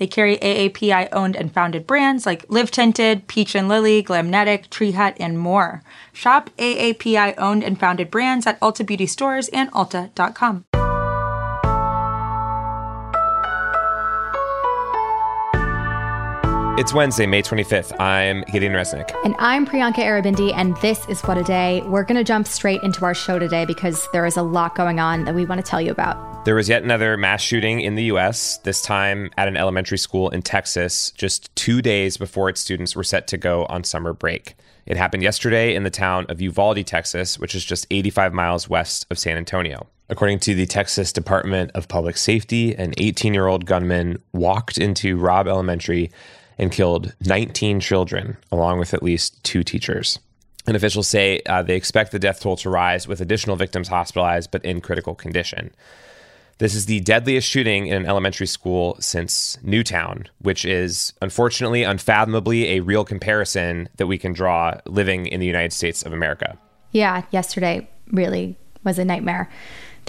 They carry AAPI owned and founded brands like Live Tinted, Peach and Lily, Glamnetic, Tree Hut, and more. Shop AAPI owned and founded brands at Ulta Beauty stores and Ulta.com. It's Wednesday, May 25th. I'm Gideon Resnick. And I'm Priyanka Aribindi, and this is What a Day. We're going to jump straight into our show today because there is a lot going on that we want to tell you about. There was yet another mass shooting in the U.S., this time at an elementary school in Texas, just two days before its students were set to go on summer break. It happened yesterday in the town of Uvalde, Texas, which is just 85 miles west of San Antonio. According to the Texas Department of Public Safety, an 18 year old gunman walked into Robb Elementary and killed 19 children, along with at least two teachers. And officials say uh, they expect the death toll to rise with additional victims hospitalized but in critical condition. This is the deadliest shooting in an elementary school since Newtown, which is unfortunately, unfathomably, a real comparison that we can draw living in the United States of America. Yeah, yesterday really was a nightmare.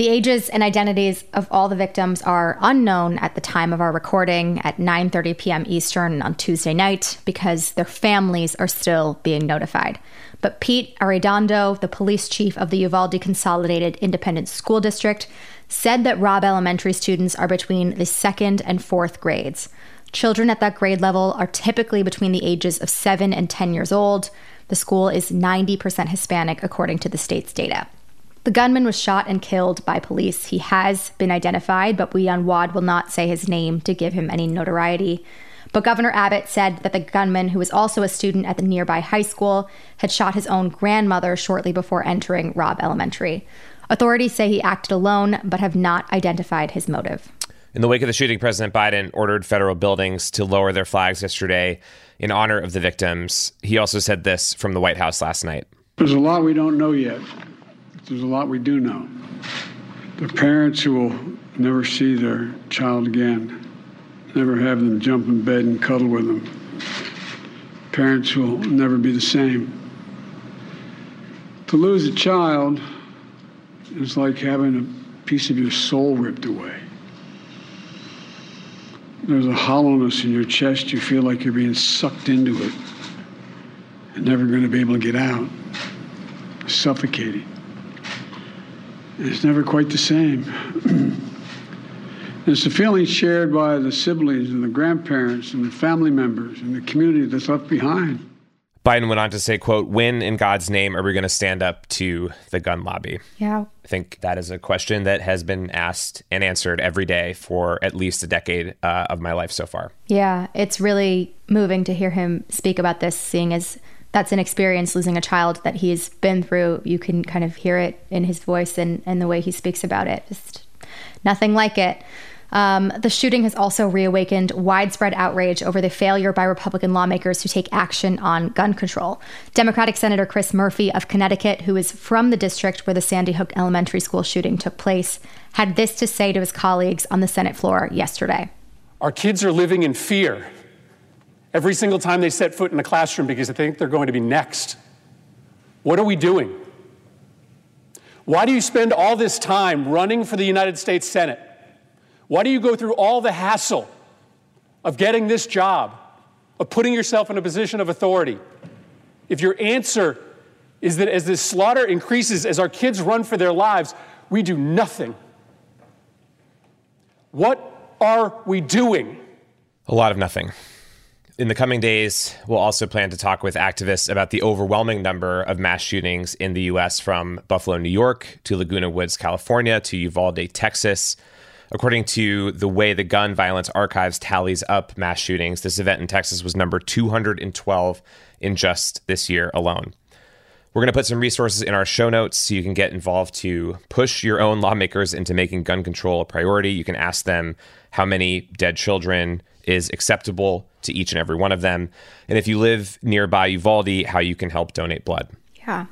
The ages and identities of all the victims are unknown at the time of our recording at 9:30 p.m. Eastern on Tuesday night because their families are still being notified. But Pete Arredondo, the police chief of the Uvalde Consolidated Independent School District, said that Robb Elementary students are between the second and fourth grades. Children at that grade level are typically between the ages of 7 and 10 years old. The school is 90% Hispanic according to the state's data. The gunman was shot and killed by police. He has been identified, but Weon Wad will not say his name to give him any notoriety. But Governor Abbott said that the gunman, who was also a student at the nearby high school, had shot his own grandmother shortly before entering Robb Elementary. Authorities say he acted alone, but have not identified his motive. In the wake of the shooting, President Biden ordered federal buildings to lower their flags yesterday in honor of the victims. He also said this from the White House last night. There's a lot we don't know yet there's a lot we do know. The parents who will never see their child again, never have them jump in bed and cuddle with them. Parents will never be the same. To lose a child is like having a piece of your soul ripped away. There's a hollowness in your chest. You feel like you're being sucked into it and never going to be able to get out. Suffocating. It's never quite the same. it's a feeling shared by the siblings and the grandparents and the family members and the community that's left behind. Biden went on to say, quote, when in God's name are we going to stand up to the gun lobby? Yeah. I think that is a question that has been asked and answered every day for at least a decade uh, of my life so far. Yeah, it's really moving to hear him speak about this, seeing as that's an experience losing a child that he's been through. You can kind of hear it in his voice and, and the way he speaks about it. Just nothing like it. Um, the shooting has also reawakened widespread outrage over the failure by Republican lawmakers to take action on gun control. Democratic Senator Chris Murphy of Connecticut, who is from the district where the Sandy Hook Elementary School shooting took place, had this to say to his colleagues on the Senate floor yesterday. Our kids are living in fear every single time they set foot in the classroom because they think they're going to be next. What are we doing? Why do you spend all this time running for the United States Senate? Why do you go through all the hassle of getting this job, of putting yourself in a position of authority? If your answer is that as this slaughter increases, as our kids run for their lives, we do nothing. What are we doing? A lot of nothing. In the coming days, we'll also plan to talk with activists about the overwhelming number of mass shootings in the U.S. from Buffalo, New York, to Laguna Woods, California, to Uvalde, Texas. According to the way the Gun Violence Archives tallies up mass shootings, this event in Texas was number 212 in just this year alone. We're going to put some resources in our show notes so you can get involved to push your own lawmakers into making gun control a priority. You can ask them how many dead children is acceptable to each and every one of them. And if you live nearby Uvalde, how you can help donate blood. Yeah.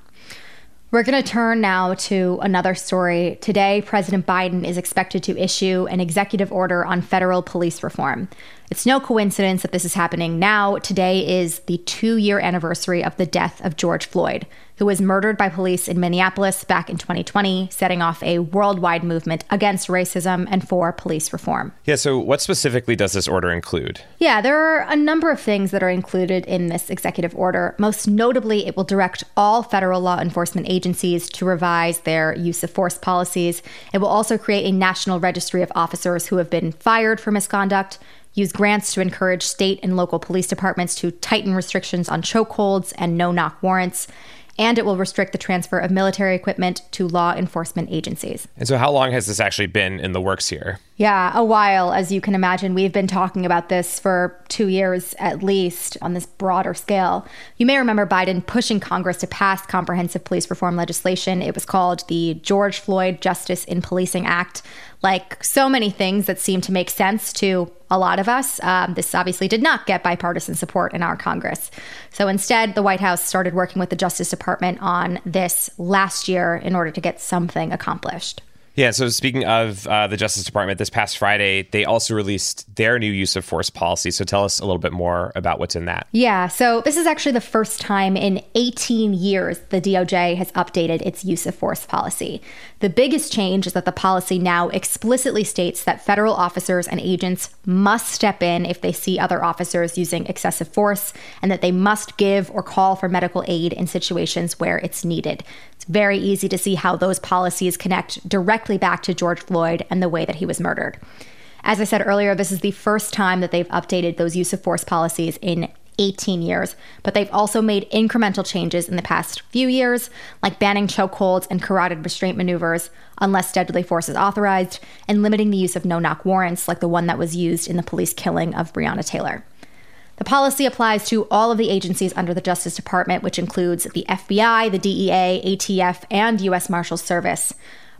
We're going to turn now to another story. Today, President Biden is expected to issue an executive order on federal police reform. It's no coincidence that this is happening now. Today is the two year anniversary of the death of George Floyd who was murdered by police in Minneapolis back in 2020, setting off a worldwide movement against racism and for police reform. Yeah, so what specifically does this order include? Yeah, there are a number of things that are included in this executive order. Most notably, it will direct all federal law enforcement agencies to revise their use of force policies. It will also create a national registry of officers who have been fired for misconduct use grants to encourage state and local police departments to tighten restrictions on chokeholds and no knock warrants, and it will restrict the transfer of military equipment to law enforcement agencies. And so, how long has this actually been in the works here? Yeah, a while, as you can imagine. We've been talking about this for two years at least on this broader scale. You may remember Biden pushing Congress to pass comprehensive police reform legislation. It was called the George Floyd Justice in Policing Act. Like so many things that seem to make sense to a lot of us, um, this obviously did not get bipartisan support in our Congress. So instead, the White House started working with the Justice Department on this last year in order to get something accomplished. Yeah, so speaking of uh, the Justice Department, this past Friday, they also released their new use of force policy. So tell us a little bit more about what's in that. Yeah, so this is actually the first time in 18 years the DOJ has updated its use of force policy. The biggest change is that the policy now explicitly states that federal officers and agents must step in if they see other officers using excessive force and that they must give or call for medical aid in situations where it's needed. Very easy to see how those policies connect directly directly back to George Floyd and the way that he was murdered. As I said earlier, this is the first time that they've updated those use of force policies in 18 years, but they've also made incremental changes in the past few years, like banning chokeholds and carotid restraint maneuvers unless deadly force is authorized, and limiting the use of no knock warrants, like the one that was used in the police killing of Breonna Taylor. The policy applies to all of the agencies under the Justice Department, which includes the FBI, the DEA, ATF, and U.S. Marshals Service.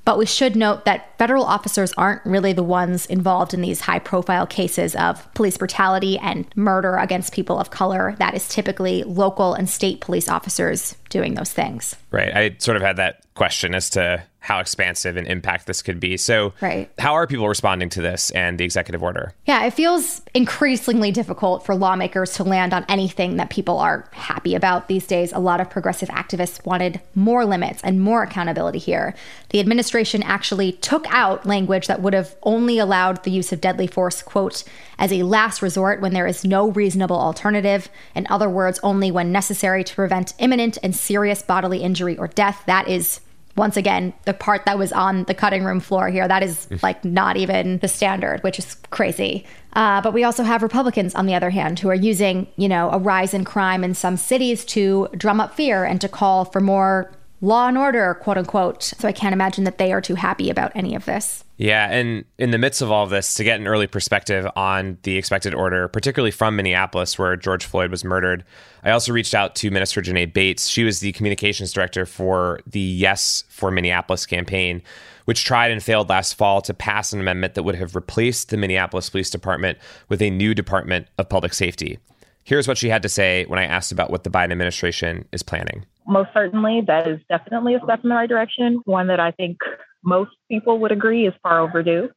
But we should note that federal officers aren't really the ones involved in these high profile cases of police brutality and murder against people of color. That is typically local and state police officers doing those things. Right. I sort of had that question as to how expansive an impact this could be. So, right. how are people responding to this and the executive order? Yeah, it feels increasingly difficult for lawmakers to land on anything that people are happy about these days. A lot of progressive activists wanted more limits and more accountability here. The administration actually took out language that would have only allowed the use of deadly force, quote, as a last resort when there is no reasonable alternative. In other words, only when necessary to prevent imminent and serious bodily injury or death. That is once again, the part that was on the cutting room floor here, that is like not even the standard, which is crazy. Uh, but we also have Republicans, on the other hand, who are using, you know, a rise in crime in some cities to drum up fear and to call for more law and order, quote unquote. So I can't imagine that they are too happy about any of this. Yeah, and in the midst of all of this, to get an early perspective on the expected order, particularly from Minneapolis, where George Floyd was murdered, I also reached out to Minister Janae Bates. She was the communications director for the Yes for Minneapolis campaign, which tried and failed last fall to pass an amendment that would have replaced the Minneapolis Police Department with a new Department of Public Safety. Here's what she had to say when I asked about what the Biden administration is planning. Most certainly, that is definitely a step in the right direction, one that I think most people would agree is far overdue.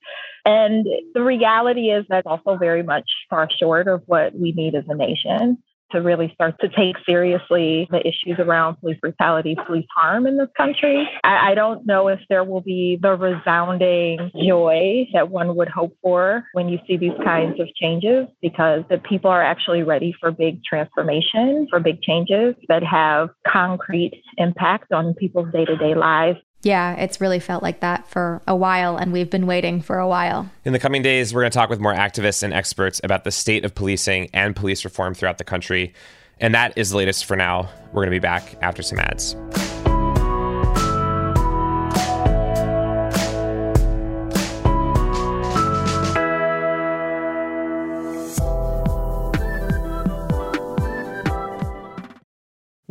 And the reality is that's also very much far short of what we need as a nation to really start to take seriously the issues around police brutality, police harm in this country. I, I, don't know if there will be the resounding joy that one would hope for when you see these kinds of changes because the people are actually ready for big transformation, for big changes that have concrete impact on people's day to day lives. Yeah, it's really felt like that for a while, and we've been waiting for a while. In the coming days, we're going to talk with more activists and experts about the state of policing and police reform throughout the country. And that is the latest for now. We're going to be back after some ads.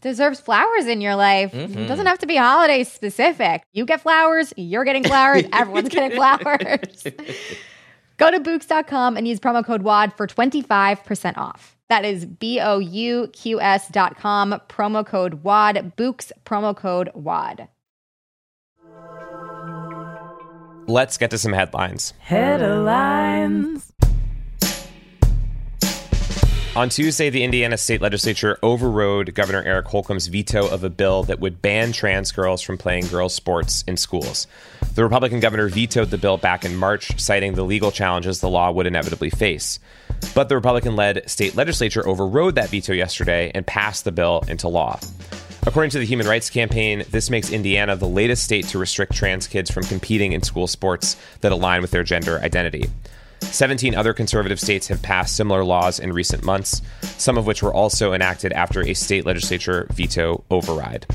deserves flowers in your life. Mm-hmm. It doesn't have to be holiday specific. You get flowers, you're getting flowers, everyone's getting flowers. Go to Bouqs.com and use promo code WAD for 25% off. That is B O U Q S dot com, promo code WAD, Bouqs, promo code WAD. Let's get to some headlines. Headlines. On Tuesday, the Indiana state legislature overrode Governor Eric Holcomb's veto of a bill that would ban trans girls from playing girls' sports in schools. The Republican governor vetoed the bill back in March, citing the legal challenges the law would inevitably face. But the Republican led state legislature overrode that veto yesterday and passed the bill into law. According to the Human Rights Campaign, this makes Indiana the latest state to restrict trans kids from competing in school sports that align with their gender identity. 17 other conservative states have passed similar laws in recent months, some of which were also enacted after a state legislature veto override.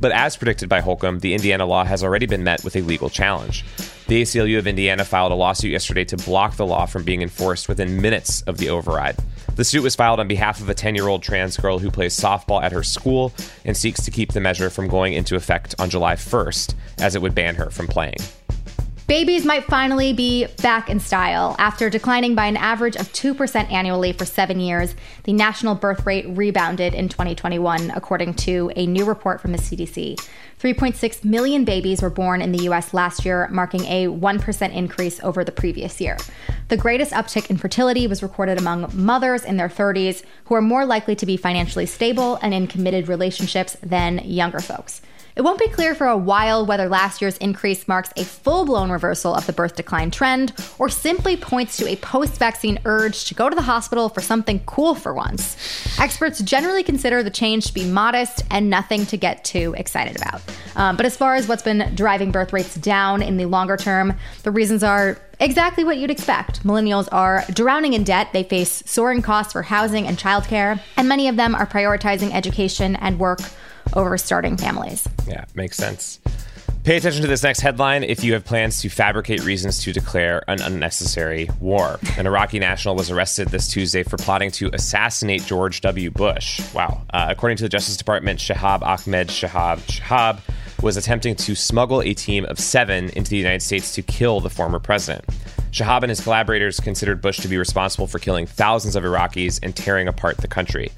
But as predicted by Holcomb, the Indiana law has already been met with a legal challenge. The ACLU of Indiana filed a lawsuit yesterday to block the law from being enforced within minutes of the override. The suit was filed on behalf of a 10 year old trans girl who plays softball at her school and seeks to keep the measure from going into effect on July 1st, as it would ban her from playing. Babies might finally be back in style. After declining by an average of 2% annually for seven years, the national birth rate rebounded in 2021, according to a new report from the CDC. 3.6 million babies were born in the US last year, marking a 1% increase over the previous year. The greatest uptick in fertility was recorded among mothers in their 30s, who are more likely to be financially stable and in committed relationships than younger folks. It won't be clear for a while whether last year's increase marks a full blown reversal of the birth decline trend or simply points to a post vaccine urge to go to the hospital for something cool for once. Experts generally consider the change to be modest and nothing to get too excited about. Um, but as far as what's been driving birth rates down in the longer term, the reasons are exactly what you'd expect. Millennials are drowning in debt, they face soaring costs for housing and childcare, and many of them are prioritizing education and work over starting families. Yeah, makes sense. Pay attention to this next headline if you have plans to fabricate reasons to declare an unnecessary war. An Iraqi national was arrested this Tuesday for plotting to assassinate George W. Bush. Wow. Uh, according to the Justice Department, Shahab Ahmed Shahab Shahab was attempting to smuggle a team of seven into the United States to kill the former president. Shahab and his collaborators considered Bush to be responsible for killing thousands of Iraqis and tearing apart the country.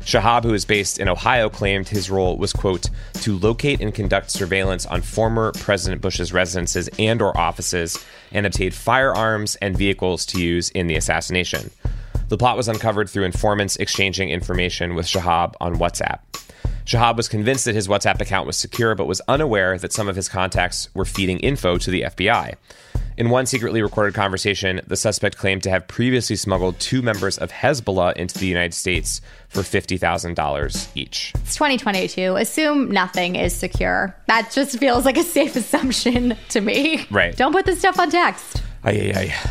Shahab, who is based in Ohio, claimed his role was, quote, to locate and conduct surveillance on former President Bush's residences and or offices and obtain firearms and vehicles to use in the assassination. The plot was uncovered through informants exchanging information with Shahab on WhatsApp. Shahab was convinced that his WhatsApp account was secure, but was unaware that some of his contacts were feeding info to the FBI. In one secretly recorded conversation, the suspect claimed to have previously smuggled two members of Hezbollah into the United States for $50,000 each. It's 2022. Assume nothing is secure. That just feels like a safe assumption to me. Right. Don't put this stuff on text. Ay, ay, ay.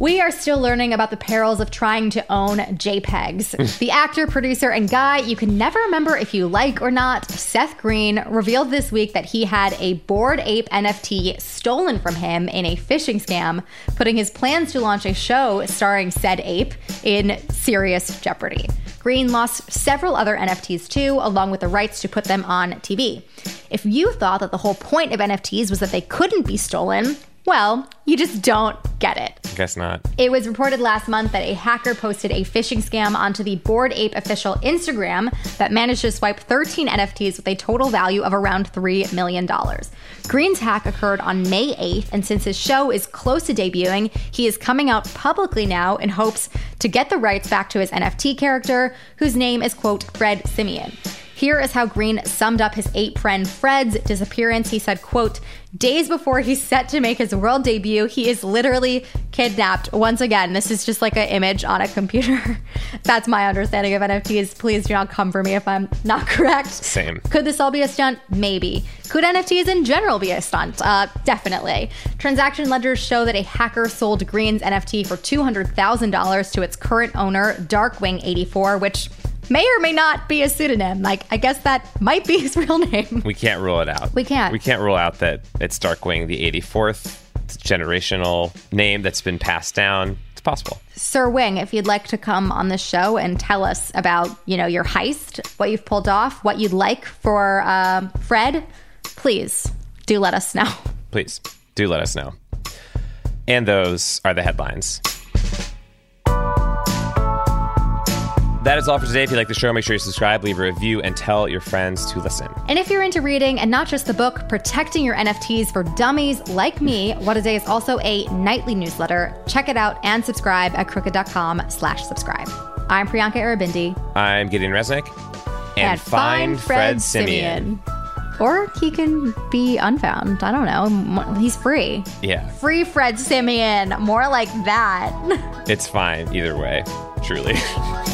We are still learning about the perils of trying to own JPEGs. the actor, producer, and guy you can never remember if you like or not, Seth Green, revealed this week that he had a Bored Ape NFT stolen from him in a phishing scam, putting his plans to launch a show starring said ape in serious jeopardy. Green lost several other NFTs too, along with the rights to put them on TV. If you thought that the whole point of NFTs was that they couldn't be stolen, well, you just don't get it. Guess not. It was reported last month that a hacker posted a phishing scam onto the Bored Ape official Instagram that managed to swipe 13 NFTs with a total value of around $3 million. Green's hack occurred on May 8th, and since his show is close to debuting, he is coming out publicly now in hopes to get the rights back to his NFT character, whose name is, quote, Fred Simian. Here is how Green summed up his ape friend Fred's disappearance. He said, quote, days before he's set to make his world debut, he is literally kidnapped. Once again, this is just like an image on a computer. That's my understanding of NFTs. Please do not come for me if I'm not correct. Same. Could this all be a stunt? Maybe. Could NFTs in general be a stunt? Uh, definitely. Transaction ledgers show that a hacker sold Green's NFT for $200,000 to its current owner, Darkwing84, which may or may not be a pseudonym. Like, I guess that might be his real name. We can't rule it out. We can't. We can't rule out that it's Darkwing the 84th. It's generational name that's been passed down. It's possible. Sir Wing, if you'd like to come on the show and tell us about, you know, your heist, what you've pulled off, what you'd like for um, Fred, please do let us know. Please do let us know. And those are the headlines. That is all for today. If you like the show, make sure you subscribe, leave a review, and tell your friends to listen. And if you're into reading and not just the book, protecting your NFTs for dummies like me, What a Day is also a nightly newsletter. Check it out and subscribe at crooked.com slash subscribe. I'm Priyanka Aribindi. I'm Gideon Resnick. And, find Fred Simian. Or he can be unfound. I don't know. He's free. Yeah, Free Fred Simian. More like that. it's fine either way, truly.